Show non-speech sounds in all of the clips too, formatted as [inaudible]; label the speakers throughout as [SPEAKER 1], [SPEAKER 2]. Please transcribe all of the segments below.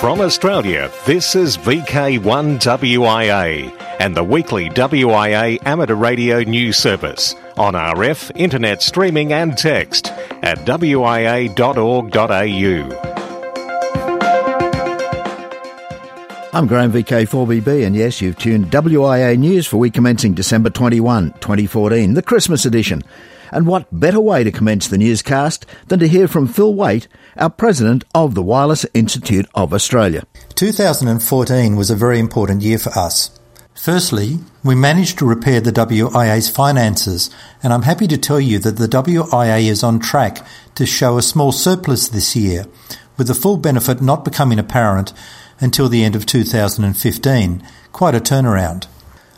[SPEAKER 1] From Australia, this is VK1WIA and the weekly WIA amateur radio news service on RF, internet streaming and text at wia.org.au.
[SPEAKER 2] I'm Graham VK4BB, and yes, you've tuned WIA News for week commencing December 21, 2014, the Christmas edition. And what better way to commence the newscast than to hear from Phil Waite, our president of the Wireless Institute of Australia.
[SPEAKER 3] 2014 was a very important year for us. Firstly, we managed to repair the WIA's finances, and I'm happy to tell you that the WIA is on track to show a small surplus this year, with the full benefit not becoming apparent until the end of 2015. Quite a turnaround.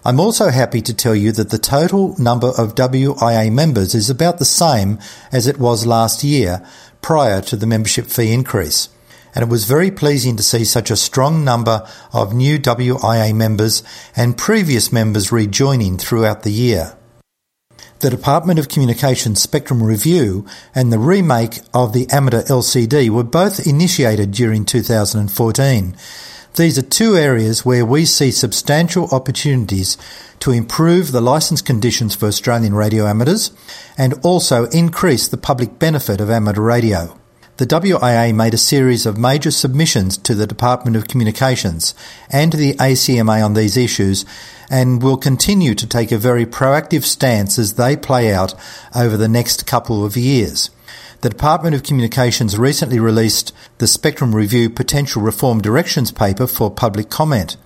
[SPEAKER 3] I'm also happy to tell you that the total number of WIA members is about the same as it was last year prior to the membership fee increase. And it was very pleasing to see such a strong number of new WIA members and previous members rejoining throughout the year. The Department of Communications Spectrum Review and the remake of the Amateur LCD were both initiated during 2014 these are two areas where we see substantial opportunities to improve the licence conditions for Australian radio amateurs and also increase the public benefit of amateur radio. The WIA made a series of major submissions to the Department of Communications and the ACMA on these issues and will continue to take a very proactive stance as they play out over the next couple of years. The Department of Communications recently released the Spectrum Review Potential Reform Directions paper for public comment.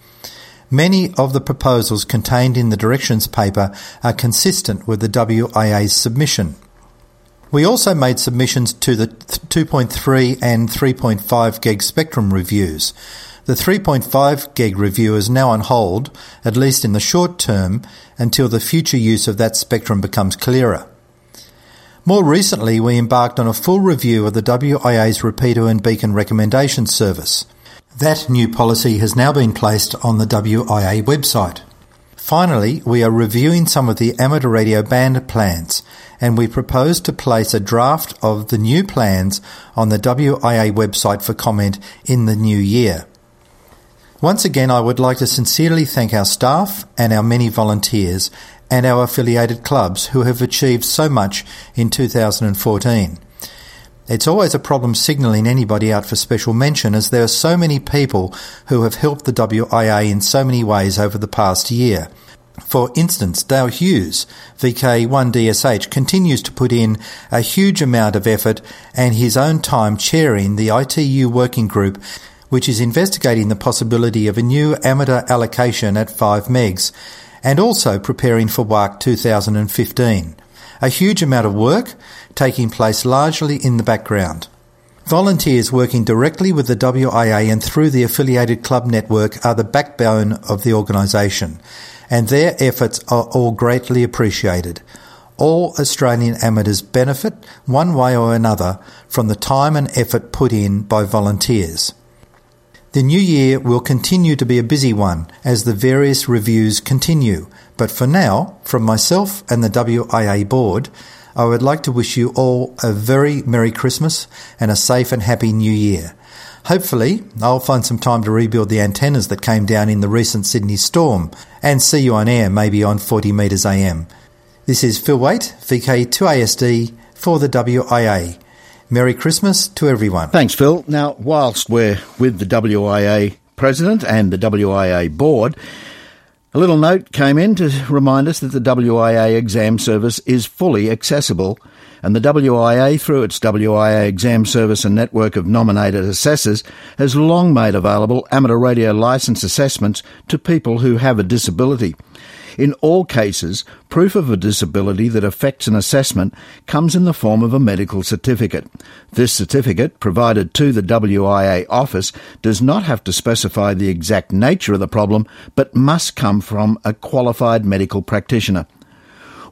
[SPEAKER 3] Many of the proposals contained in the directions paper are consistent with the WIA's submission. We also made submissions to the 2.3 and 3.5 gig spectrum reviews. The 3.5 gig review is now on hold, at least in the short term, until the future use of that spectrum becomes clearer. More recently, we embarked on a full review of the WIA's repeater and beacon recommendation service. That new policy has now been placed on the WIA website. Finally, we are reviewing some of the amateur radio band plans, and we propose to place a draft of the new plans on the WIA website for comment in the new year. Once again, I would like to sincerely thank our staff and our many volunteers and our affiliated clubs who have achieved so much in 2014. It's always a problem signalling anybody out for special mention as there are so many people who have helped the WIA in so many ways over the past year. For instance, Dale Hughes, VK1DSH, continues to put in a huge amount of effort and his own time chairing the ITU working group which is investigating the possibility of a new amateur allocation at 5 megs and also preparing for WARC 2015. A huge amount of work taking place largely in the background. Volunteers working directly with the WIA and through the affiliated club network are the backbone of the organisation, and their efforts are all greatly appreciated. All Australian amateurs benefit, one way or another, from the time and effort put in by volunteers. The new year will continue to be a busy one as the various reviews continue, but for now, from myself and the WIA board, I would like to wish you all a very Merry Christmas and a safe and happy New Year. Hopefully, I'll find some time to rebuild the antennas that came down in the recent Sydney storm and see you on air maybe on 40 metres AM. This is Phil Waite, VK2ASD for the WIA. Merry Christmas to everyone.
[SPEAKER 2] Thanks, Phil. Now, whilst we're with the WIA president and the WIA board, a little note came in to remind us that the WIA exam service is fully accessible, and the WIA, through its WIA exam service and network of nominated assessors, has long made available amateur radio licence assessments to people who have a disability. In all cases, proof of a disability that affects an assessment comes in the form of a medical certificate. This certificate, provided to the WIA office, does not have to specify the exact nature of the problem, but must come from a qualified medical practitioner.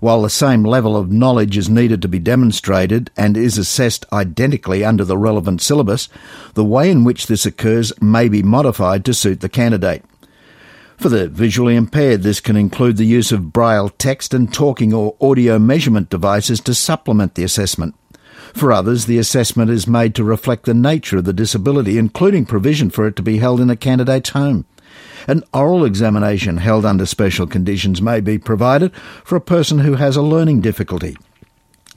[SPEAKER 2] While the same level of knowledge is needed to be demonstrated and is assessed identically under the relevant syllabus, the way in which this occurs may be modified to suit the candidate. For the visually impaired, this can include the use of braille text and talking or audio measurement devices to supplement the assessment. For others, the assessment is made to reflect the nature of the disability, including provision for it to be held in a candidate's home. An oral examination held under special conditions may be provided for a person who has a learning difficulty.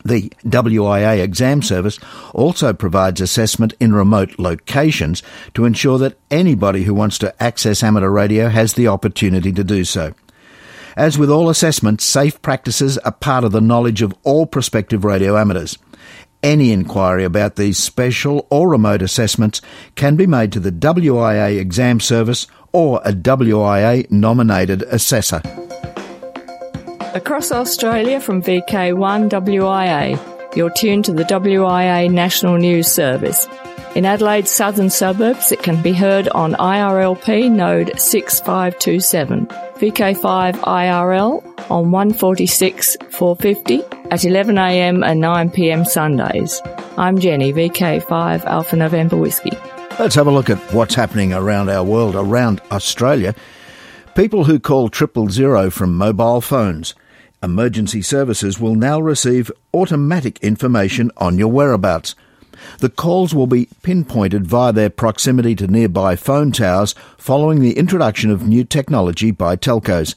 [SPEAKER 2] The WIA exam service also provides assessment in remote locations to ensure that anybody who wants to access amateur radio has the opportunity to do so. As with all assessments, safe practices are part of the knowledge of all prospective radio amateurs. Any inquiry about these special or remote assessments can be made to the WIA exam service or a WIA nominated assessor.
[SPEAKER 4] Across Australia from VK1 WIA, you're tuned to the WIA National News Service. In Adelaide's southern suburbs, it can be heard on IRLP node 6527, VK5 IRL on 146 450 at 11am and 9pm Sundays. I'm Jenny, VK5 Alpha November Whiskey.
[SPEAKER 2] Let's have a look at what's happening around our world, around Australia. People who call triple zero from mobile phones emergency services will now receive automatic information on your whereabouts. The calls will be pinpointed via their proximity to nearby phone towers following the introduction of new technology by telcos.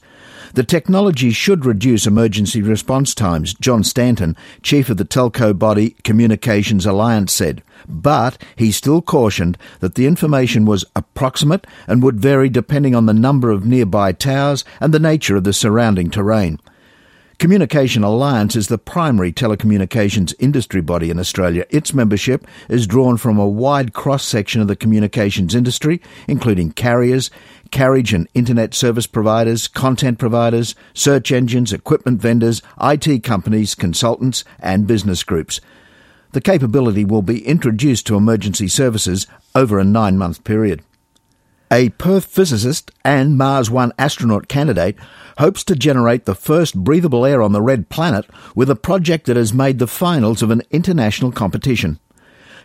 [SPEAKER 2] The technology should reduce emergency response times, John Stanton, chief of the telco body Communications Alliance, said. But he still cautioned that the information was approximate and would vary depending on the number of nearby towers and the nature of the surrounding terrain. Communication Alliance is the primary telecommunications industry body in Australia. Its membership is drawn from a wide cross section of the communications industry, including carriers, carriage and internet service providers, content providers, search engines, equipment vendors, IT companies, consultants, and business groups. The capability will be introduced to emergency services over a nine month period. A Perth physicist and Mars One astronaut candidate hopes to generate the first breathable air on the red planet with a project that has made the finals of an international competition.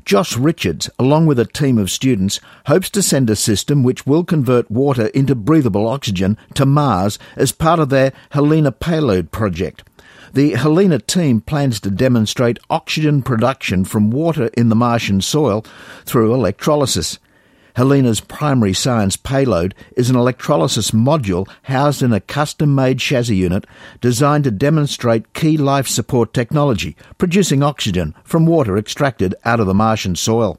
[SPEAKER 2] Josh Richards, along with a team of students, hopes to send a system which will convert water into breathable oxygen to Mars as part of their Helena payload project. The Helena team plans to demonstrate oxygen production from water in the Martian soil through electrolysis. Helena's primary science payload is an electrolysis module housed in a custom made chassis unit designed to demonstrate key life support technology, producing oxygen from water extracted out of the Martian soil.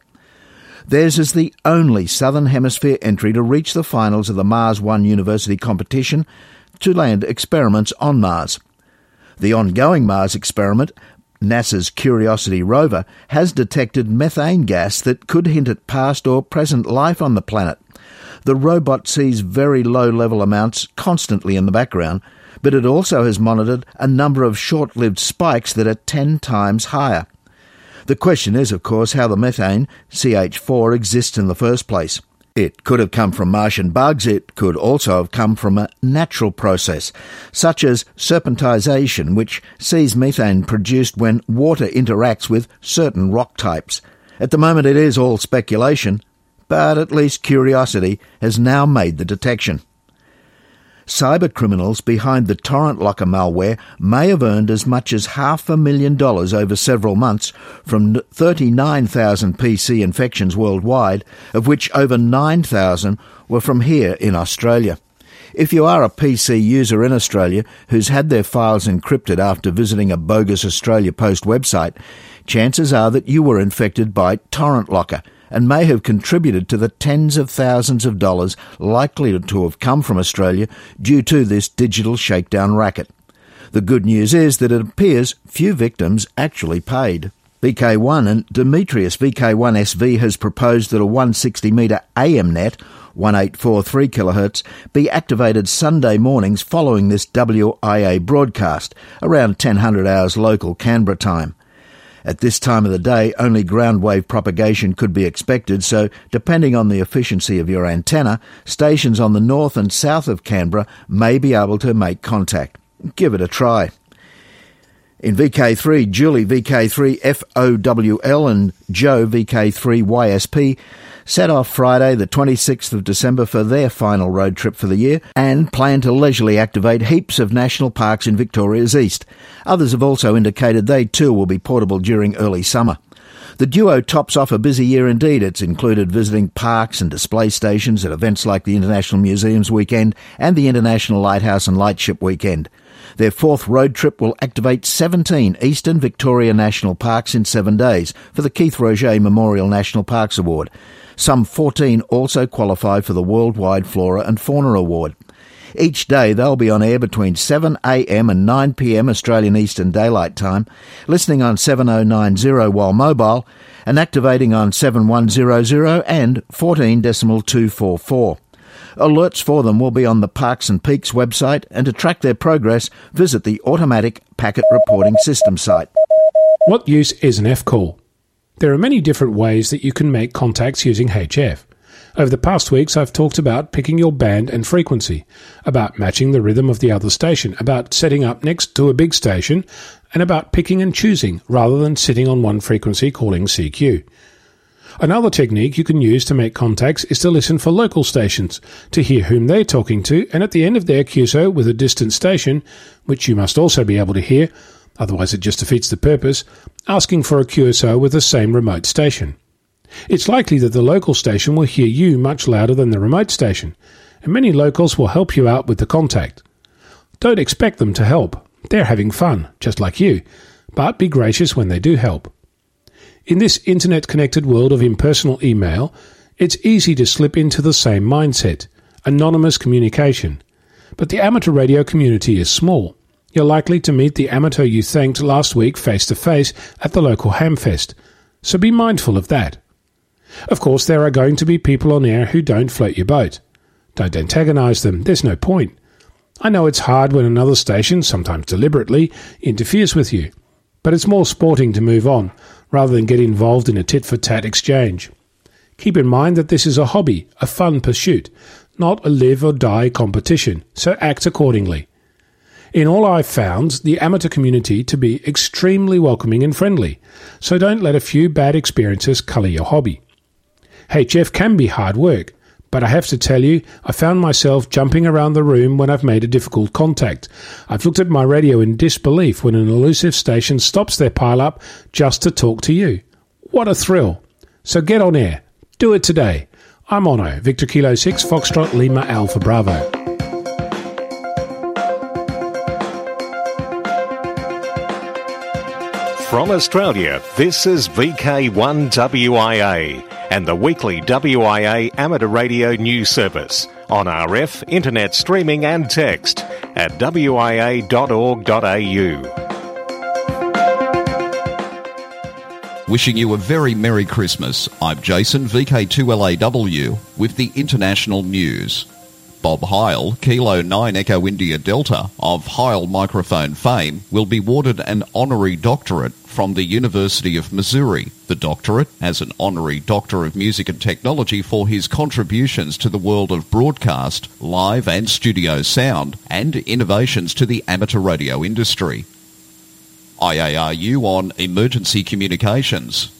[SPEAKER 2] Theirs is the only Southern Hemisphere entry to reach the finals of the Mars One University competition to land experiments on Mars. The ongoing Mars experiment NASA's Curiosity rover has detected methane gas that could hint at past or present life on the planet. The robot sees very low level amounts constantly in the background, but it also has monitored a number of short lived spikes that are 10 times higher. The question is, of course, how the methane, CH4, exists in the first place. It could have come from Martian bugs. It could also have come from a natural process, such as serpentinization, which sees methane produced when water interacts with certain rock types. At the moment, it is all speculation, but at least curiosity has now made the detection. Cyber criminals behind the Torrent Locker malware may have earned as much as half a million dollars over several months from 39,000 PC infections worldwide, of which over 9,000 were from here in Australia. If you are a PC user in Australia who's had their files encrypted after visiting a bogus Australia Post website, chances are that you were infected by Torrent Locker – and may have contributed to the tens of thousands of dollars likely to have come from Australia due to this digital shakedown racket. The good news is that it appears few victims actually paid. VK1 and Demetrius VK1SV has proposed that a 160 metre AM net 1843 kHz be activated Sunday mornings following this WIA broadcast around 1000 hours local Canberra time. At this time of the day, only ground wave propagation could be expected, so depending on the efficiency of your antenna, stations on the north and south of Canberra may be able to make contact. Give it a try. In VK3, Julie VK3 FOWL and Joe VK3 YSP set off Friday, the 26th of December, for their final road trip for the year and plan to leisurely activate heaps of national parks in Victoria's east. Others have also indicated they too will be portable during early summer. The duo tops off a busy year indeed. It's included visiting parks and display stations at events like the International Museums Weekend and the International Lighthouse and Lightship Weekend. Their fourth road trip will activate 17 Eastern Victoria National Parks in seven days for the Keith Roget Memorial National Parks Award. Some 14 also qualify for the Worldwide Flora and Fauna Award. Each day they'll be on air between 7am and 9pm Australian Eastern Daylight Time, listening on 7090 while mobile, and activating on 7100 and 14.244. Alerts for them will be on the Parks and Peaks website, and to track their progress, visit the Automatic Packet Reporting System site.
[SPEAKER 5] What use is an F call? There are many different ways that you can make contacts using HF. Over the past weeks, I've talked about picking your band and frequency, about matching the rhythm of the other station, about setting up next to a big station, and about picking and choosing rather than sitting on one frequency calling CQ. Another technique you can use to make contacts is to listen for local stations, to hear whom they're talking to, and at the end of their QSO with a distant station, which you must also be able to hear, otherwise it just defeats the purpose, asking for a QSO with the same remote station. It's likely that the local station will hear you much louder than the remote station, and many locals will help you out with the contact. Don't expect them to help. They're having fun, just like you, but be gracious when they do help. In this internet connected world of impersonal email, it's easy to slip into the same mindset anonymous communication. But the amateur radio community is small. You're likely to meet the amateur you thanked last week face to face at the local Hamfest, so be mindful of that. Of course, there are going to be people on air who don't float your boat. Don't antagonize them, there's no point. I know it's hard when another station, sometimes deliberately, interferes with you, but it's more sporting to move on rather than get involved in a tit for tat exchange. Keep in mind that this is a hobby, a fun pursuit, not a live or die competition, so act accordingly. In all I've found the amateur community to be extremely welcoming and friendly, so don't let a few bad experiences colour your hobby. HF can be hard work, but I have to tell you, I found myself jumping around the room when I've made a difficult contact. I've looked at my radio in disbelief when an elusive station stops their pile up just to talk to you. What a thrill! So get on air. Do it today. I'm Ono, Victor Kilo 6, Foxtrot Lima Alpha Bravo.
[SPEAKER 1] From Australia, this is VK1WIA and the weekly WIA amateur radio news service on RF, internet streaming and text at wia.org.au.
[SPEAKER 6] Wishing you a very Merry Christmas. I'm Jason, VK2LAW, with the international news. Bob Heil, Kilo 9 Echo India Delta of Heil microphone fame, will be awarded an honorary doctorate from the University of Missouri. The doctorate as an honorary Doctor of Music and Technology for his contributions to the world of broadcast, live and studio sound, and innovations to the amateur radio industry. IARU on emergency communications.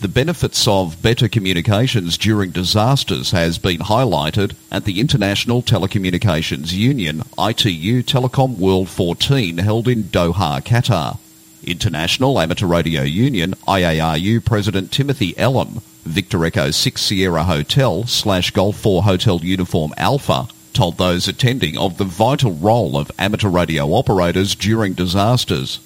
[SPEAKER 6] The benefits of better communications during disasters has been highlighted at the International Telecommunications Union ITU Telecom World 14 held in Doha, Qatar. International Amateur Radio Union IARU President Timothy Ellam, Victor Echo 6 Sierra Hotel slash Golf 4 Hotel Uniform Alpha, told those attending of the vital role of amateur radio operators during disasters.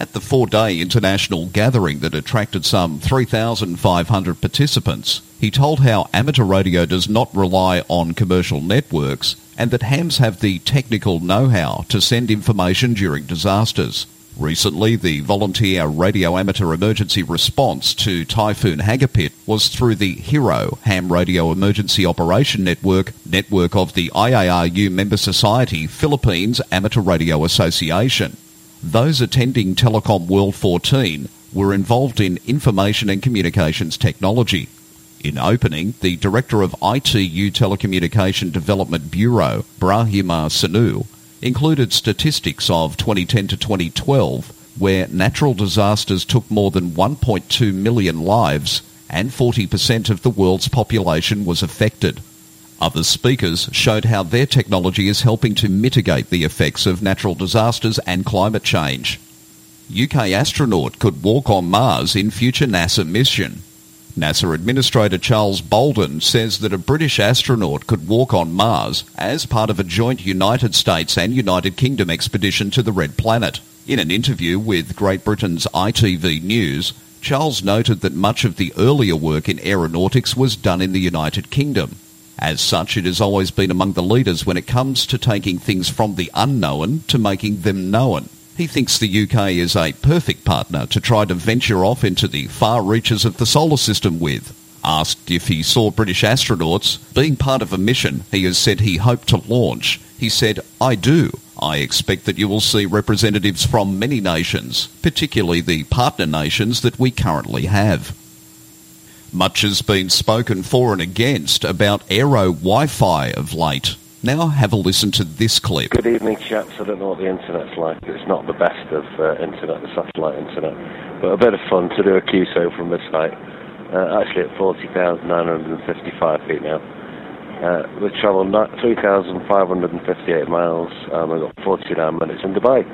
[SPEAKER 6] At the four day international gathering that attracted some 3,500 participants, he told how amateur radio does not rely on commercial networks and that hams have the technical know how to send information during disasters. Recently, the volunteer radio amateur emergency response to Typhoon Hagupit was through the HERO Ham Radio Emergency Operation Network, network of the IARU member society Philippines Amateur Radio Association. Those attending Telecom World 14 were involved in information and communications technology. In opening, the director of ITU Telecommunication Development Bureau, Brahima Sanou, included statistics of 2010 to 2012 where natural disasters took more than 1.2 million lives and 40% of the world's population was affected. Other speakers showed how their technology is helping to mitigate the effects of natural disasters and climate change. UK astronaut could walk on Mars in future NASA mission. NASA Administrator Charles Bolden says that a British astronaut could walk on Mars as part of a joint United States and United Kingdom expedition to the Red Planet. In an interview with Great Britain's ITV News, Charles noted that much of the earlier work in aeronautics was done in the United Kingdom. As such, it has always been among the leaders when it comes to taking things from the unknown to making them known. He thinks the UK is a perfect partner to try to venture off into the far reaches of the solar system with. Asked if he saw British astronauts being part of a mission he has said he hoped to launch, he said, I do. I expect that you will see representatives from many nations, particularly the partner nations that we currently have. Much has been spoken for and against about aero Wi-Fi of late. Now have a listen to this clip.
[SPEAKER 7] Good evening, chaps. I don't know what the internet's like. It's not the best of uh, internet, the satellite internet, but a bit of fun to do a QSO from this height. Uh, actually at 40,955 feet now. Uh, we travelled 3,558 miles and we got 49 minutes in Dubai.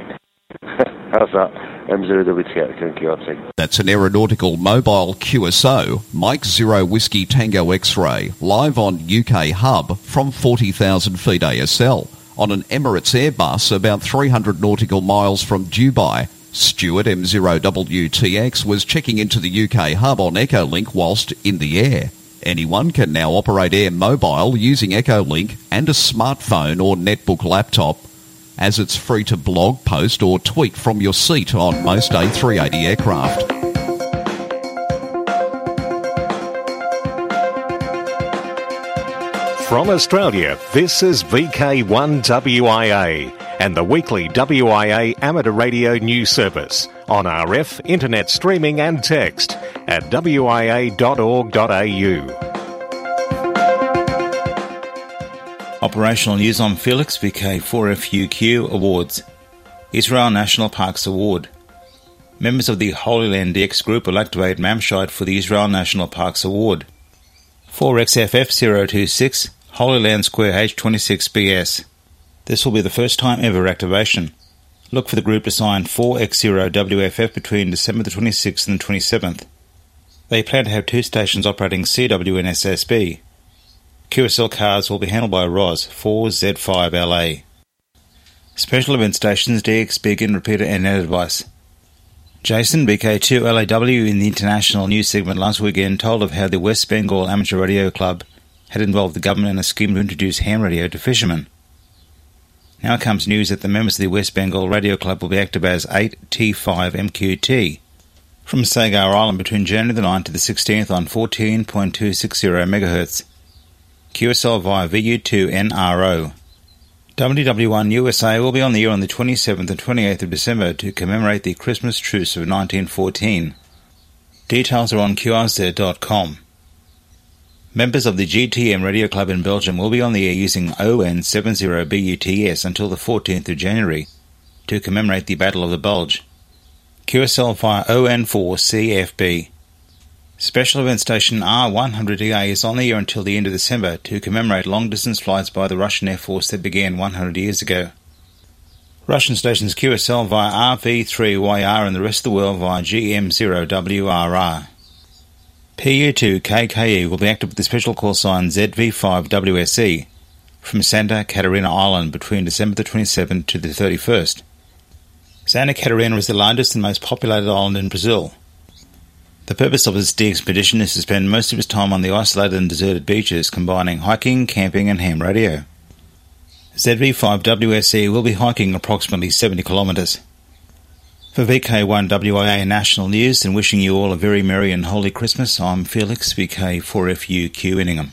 [SPEAKER 7] [laughs] How's that? M0WTX
[SPEAKER 6] That's an aeronautical mobile QSO, Mike Zero Whiskey Tango X-ray, live on UK Hub from 40,000 feet ASL on an Emirates Airbus about 300 nautical miles from Dubai. Stuart M0WTX was checking into the UK Hub on Echolink whilst in the air. Anyone can now operate Air Mobile using Echolink and a smartphone or netbook laptop as it's free to blog, post, or tweet from your seat on most A380 aircraft.
[SPEAKER 1] From Australia, this is VK1WIA and the weekly WIA amateur radio news service on RF, internet streaming and text at wia.org.au.
[SPEAKER 8] Operational news on Felix VK4FUQ Awards. Israel National Parks Award. Members of the Holy Land DX group will activate Mamshit for the Israel National Parks Award. 4XFF026 Holy Land Square H26BS. This will be the first time ever activation. Look for the group to sign 4X0WFF between December the 26th and the 27th. They plan to have two stations operating CW and SSB. QSL cards will be handled by ROS 4Z5LA. Special event stations DX Beacon Repeater and Net Advice. Jason, VK2LAW in the international news segment last weekend told of how the West Bengal Amateur Radio Club had involved the government in a scheme to introduce ham radio to fishermen. Now comes news that the members of the West Bengal Radio Club will be active as 8T5MQT from Sagar Island between January the 9th to the 16th on 14.260 MHz. QSL via VU2NRO. WW1 USA will be on the air on the 27th and 28th of December to commemorate the Christmas truce of 1914. Details are on QRZ.com. Members of the GTM Radio Club in Belgium will be on the air using ON70BUTS until the 14th of January to commemorate the Battle of the Bulge. QSL via ON4CFB. Special event station R100EA is on the air until the end of December to commemorate long distance flights by the Russian Air Force that began 100 years ago. Russian stations QSL via RV3YR and the rest of the world via GM0WRR. PU2KKE will be active with the special call sign ZV5WSE from Santa Catarina Island between December the 27th to the 31st. Santa Catarina is the largest and most populated island in Brazil. The purpose of this DX expedition is to spend most of his time on the isolated and deserted beaches, combining hiking, camping, and ham radio. ZV5WSE will be hiking approximately 70 kilometres. For VK1WIA National News and wishing you all a very merry and holy Christmas, I'm Felix VK4FUQ Inningham.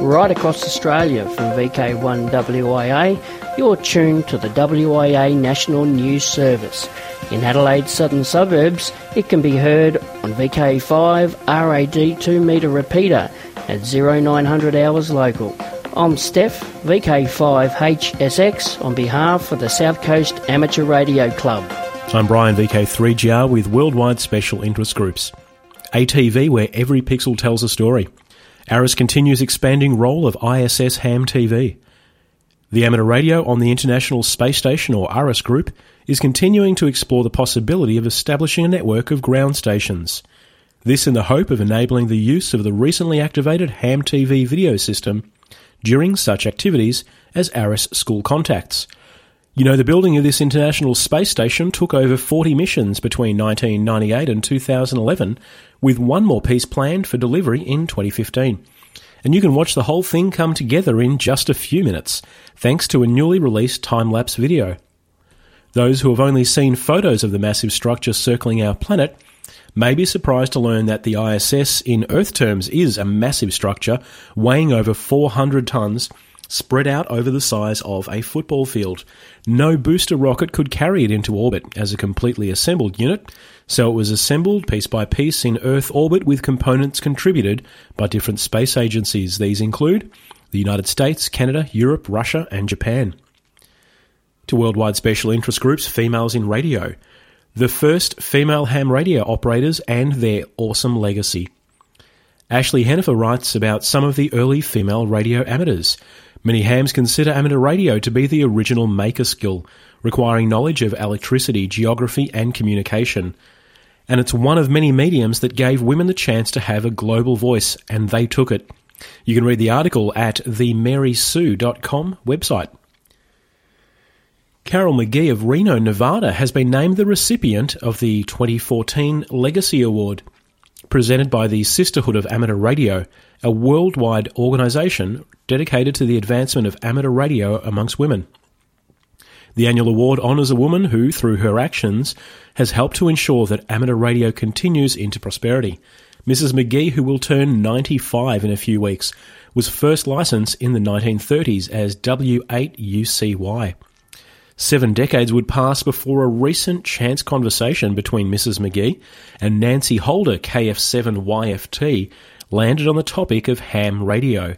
[SPEAKER 9] Right across Australia from VK1WIA, you're tuned to the WIA National News Service. In Adelaide's southern suburbs, it can be heard on VK5 RAD 2 metre repeater at 0900 hours local. I'm Steph, VK5HSX, on behalf of the South Coast Amateur Radio Club.
[SPEAKER 10] I'm Brian, VK3GR, with Worldwide Special Interest Groups. ATV, where every pixel tells a story. ARISS continues expanding role of ISS ham TV. The amateur radio on the International Space Station, or ARISS Group, is continuing to explore the possibility of establishing a network of ground stations. This in the hope of enabling the use of the recently activated ham TV video system during such activities as ARISS School Contacts. You know, the building of this International Space Station took over 40 missions between 1998 and 2011, with one more piece planned for delivery in 2015 and you can watch the whole thing come together in just a few minutes, thanks to a newly released time lapse video. Those who have only seen photos of the massive structure circling our planet may be surprised to learn that the ISS, in Earth terms, is a massive structure weighing over 400 tons spread out over the size of a football field. No booster rocket could carry it into orbit as a completely assembled unit, so it was assembled piece by piece in Earth orbit with components contributed by different space agencies. These include the United States, Canada, Europe, Russia, and Japan. To worldwide special interest groups, females in radio, the first female ham radio operators and their awesome legacy. Ashley Hennifer writes about some of the early female radio amateurs. Many hams consider amateur radio to be the original maker skill, requiring knowledge of electricity, geography, and communication. And it's one of many mediums that gave women the chance to have a global voice, and they took it. You can read the article at the themarysue.com website. Carol McGee of Reno, Nevada, has been named the recipient of the 2014 Legacy Award, presented by the Sisterhood of Amateur Radio, a worldwide organisation dedicated to the advancement of amateur radio amongst women. The annual award honours a woman who, through her actions, has helped to ensure that amateur radio continues into prosperity. Mrs. McGee, who will turn 95 in a few weeks, was first licensed in the 1930s as W8UCY. Seven decades would pass before a recent chance conversation between Mrs. McGee and Nancy Holder, KF7YFT, landed on the topic of ham radio.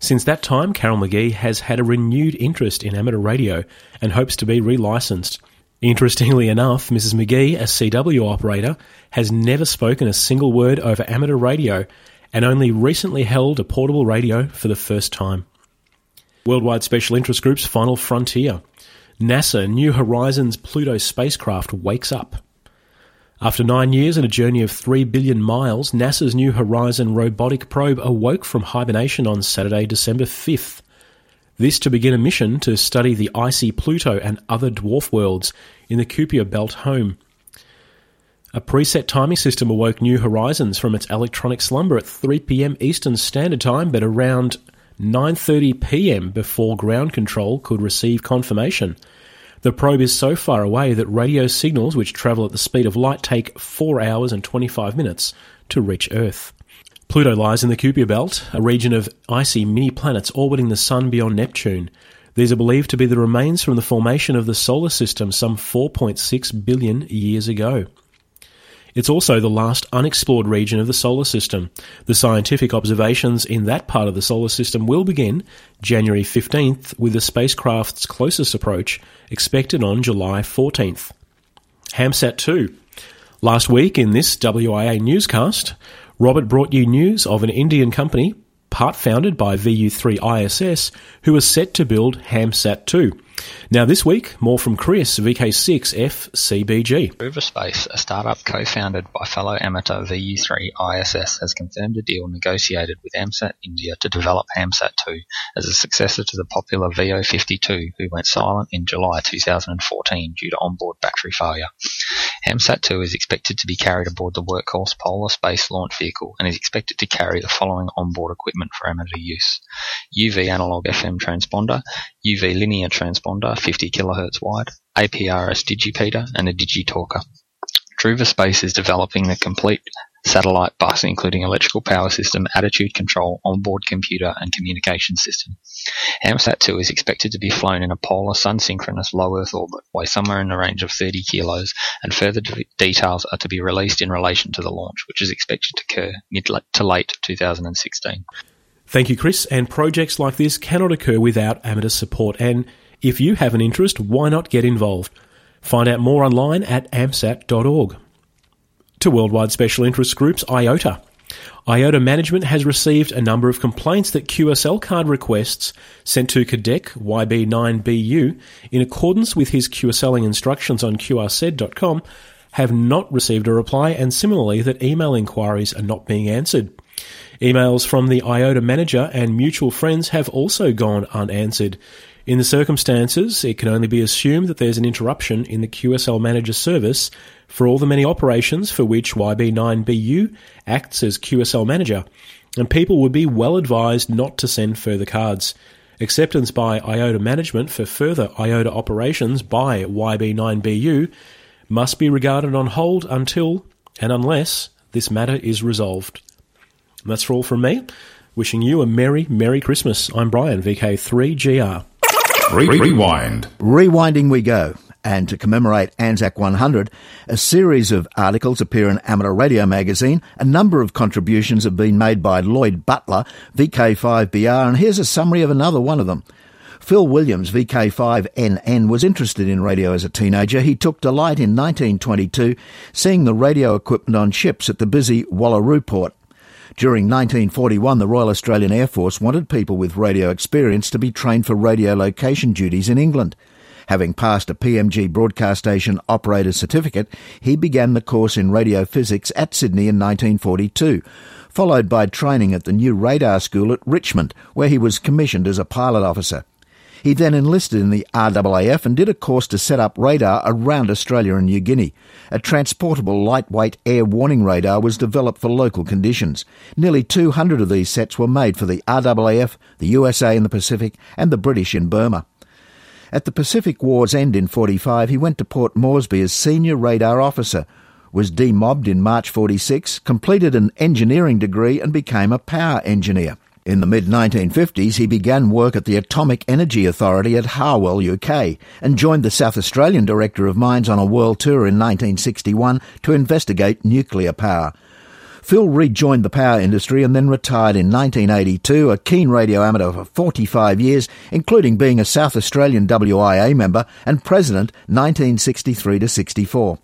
[SPEAKER 10] Since that time, Carol McGee has had a renewed interest in amateur radio and hopes to be relicensed. Interestingly enough, Mrs. McGee, a CW operator, has never spoken a single word over amateur radio and only recently held a portable radio for the first time. Worldwide Special Interest Group's Final Frontier. NASA New Horizons Pluto spacecraft wakes up. After nine years and a journey of 3 billion miles, NASA's New Horizon robotic probe awoke from hibernation on Saturday, December 5th. This to begin a mission to study the icy Pluto and other dwarf worlds in the Kuiper Belt home. A preset timing system awoke New Horizons from its electronic slumber at 3 p.m. Eastern Standard Time, but around 9:30 p.m. before ground control could receive confirmation. The probe is so far away that radio signals, which travel at the speed of light, take 4 hours and 25 minutes to reach Earth. Pluto lies in the Kuiper Belt, a region of icy mini planets orbiting the Sun beyond Neptune. These are believed to be the remains from the formation of the solar system some 4.6 billion years ago. It's also the last unexplored region of the solar system. The scientific observations in that part of the solar system will begin January 15th, with the spacecraft's closest approach expected on July 14th. HAMSAT 2. Last week in this WIA newscast, Robert brought you news of an Indian company, part founded by VU3 ISS, who is set to build HAMSAT 2. Now, this week, more from Chris, VK6FCBG.
[SPEAKER 11] Riverspace, a startup co-founded by fellow amateur VU3 ISS, has confirmed a deal negotiated with AMSAT India to develop HAMSAT-2 as a successor to the popular VO52, who went silent in July 2014 due to onboard battery failure. HAMSAT-2 is expected to be carried aboard the Workhorse Polar Space Launch Vehicle and is expected to carry the following onboard equipment for amateur use. UV analog FM transponder, UV linear transponder 50 kHz wide, APRS digipeater, and a digitalker. Dhruva Space is developing the complete satellite bus including electrical power system, attitude control, onboard computer, and communication system. HAMSAT-2 is expected to be flown in a polar sun-synchronous low Earth orbit, weigh somewhere in the range of 30 kilos, and further de- details are to be released in relation to the launch, which is expected to occur mid to late 2016.
[SPEAKER 10] Thank you, Chris. And projects like this cannot occur without amateur support. And if you have an interest, why not get involved? Find out more online at amsat.org. To worldwide special interest groups, IOTA. IOTA Management has received a number of complaints that QSL card requests sent to Kadek YB9BU in accordance with his QSLing instructions on qrz.com have not received a reply and similarly that email inquiries are not being answered. Emails from the IOTA manager and mutual friends have also gone unanswered. In the circumstances, it can only be assumed that there's an interruption in the QSL manager service for all the many operations for which YB9BU acts as QSL manager, and people would be well advised not to send further cards. Acceptance by IOTA management for further IOTA operations by YB9BU must be regarded on hold until and unless this matter is resolved. That's all from me. Wishing you a Merry, Merry Christmas. I'm Brian, VK3GR.
[SPEAKER 2] Rewind. Rewinding we go. And to commemorate Anzac 100, a series of articles appear in Amateur Radio magazine. A number of contributions have been made by Lloyd Butler, VK5BR, and here's a summary of another one of them. Phil Williams, VK5NN, was interested in radio as a teenager. He took delight in 1922 seeing the radio equipment on ships at the busy Wallaroo port. During 1941, the Royal Australian Air Force wanted people with radio experience to be trained for radio location duties in England. Having passed a PMG broadcast station operator certificate, he began the course in radio physics at Sydney in 1942, followed by training at the new radar school at Richmond, where he was commissioned as a pilot officer. He then enlisted in the RAAF and did a course to set up radar around Australia and New Guinea. A transportable lightweight air warning radar was developed for local conditions. Nearly 200 of these sets were made for the RAAF, the USA in the Pacific, and the British in Burma. At the Pacific War's end in 45, he went to Port Moresby as senior radar officer, was demobbed in March 46, completed an engineering degree and became a power engineer. In the mid 1950s, he began work at the Atomic Energy Authority at Harwell, UK, and joined the South Australian Director of Mines on a world tour in 1961 to investigate nuclear power. Phil rejoined the power industry and then retired in 1982, a keen radio amateur for 45 years, including being a South Australian WIA member and president 1963 to 64.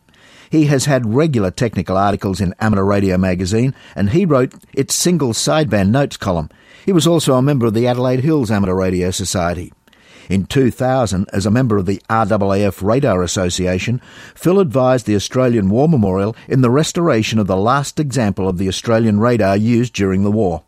[SPEAKER 2] He has had regular technical articles in Amateur Radio magazine, and he wrote its single sideband notes column. He was also a member of the Adelaide Hills Amateur Radio Society. In 2000, as a member of the RAAF Radar Association, Phil advised the Australian War Memorial in the restoration of the last example of the Australian radar used during the war.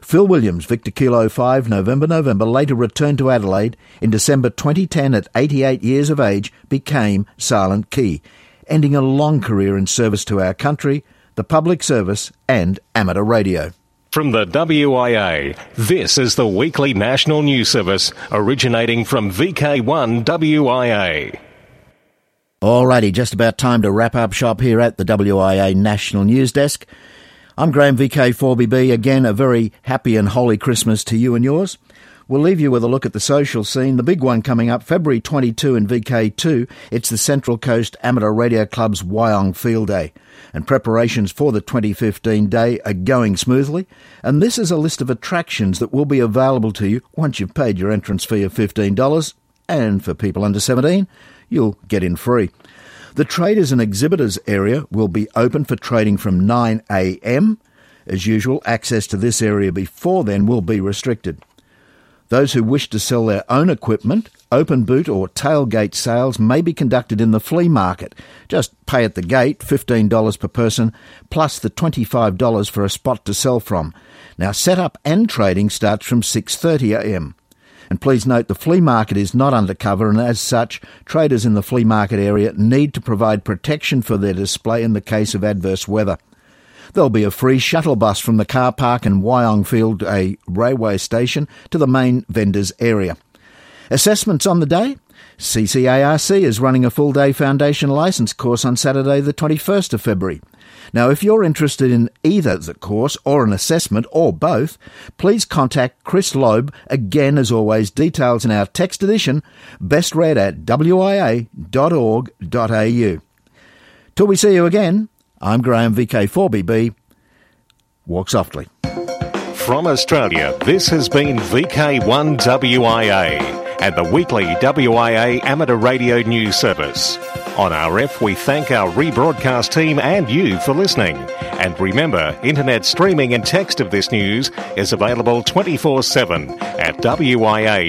[SPEAKER 2] Phil Williams, Victor Kilo 5, November, November, later returned to Adelaide. In December 2010, at 88 years of age, became Silent Key, ending a long career in service to our country, the public service, and amateur radio.
[SPEAKER 1] From the WIA, this is the weekly national news service originating from VK1 WIA.
[SPEAKER 2] Alrighty, just about time to wrap up shop here at the WIA National News Desk. I'm Graham VK4BB. Again, a very happy and holy Christmas to you and yours. We'll leave you with a look at the social scene. The big one coming up February 22 in VK2. It's the Central Coast Amateur Radio Club's Wyong Field Day and preparations for the 2015 day are going smoothly. And this is a list of attractions that will be available to you once you've paid your entrance fee of $15. And for people under 17, you'll get in free. The traders and exhibitors area will be open for trading from 9am. As usual, access to this area before then will be restricted. Those who wish to sell their own equipment, open boot or tailgate sales may be conducted in the flea market. Just pay at the gate, $15 per person, plus the $25 for a spot to sell from. Now setup and trading starts from 6.30am. And please note the flea market is not undercover and as such, traders in the flea market area need to provide protection for their display in the case of adverse weather. There'll be a free shuttle bus from the car park in Wyong Field, a railway station, to the main vendors area. Assessments on the day? CCARC is running a full day foundation license course on Saturday, the 21st of February. Now, if you're interested in either the course or an assessment or both, please contact Chris Loeb. Again, as always, details in our text edition, best read at wia.org.au. Till we see you again, I'm Graham VK4BB. Walk softly.
[SPEAKER 1] From Australia, this has been VK1WIA and the weekly WIA amateur radio news service. On RF, we thank our rebroadcast team and you for listening. And remember, internet streaming and text of this news is available 24 7 at wia.org.au.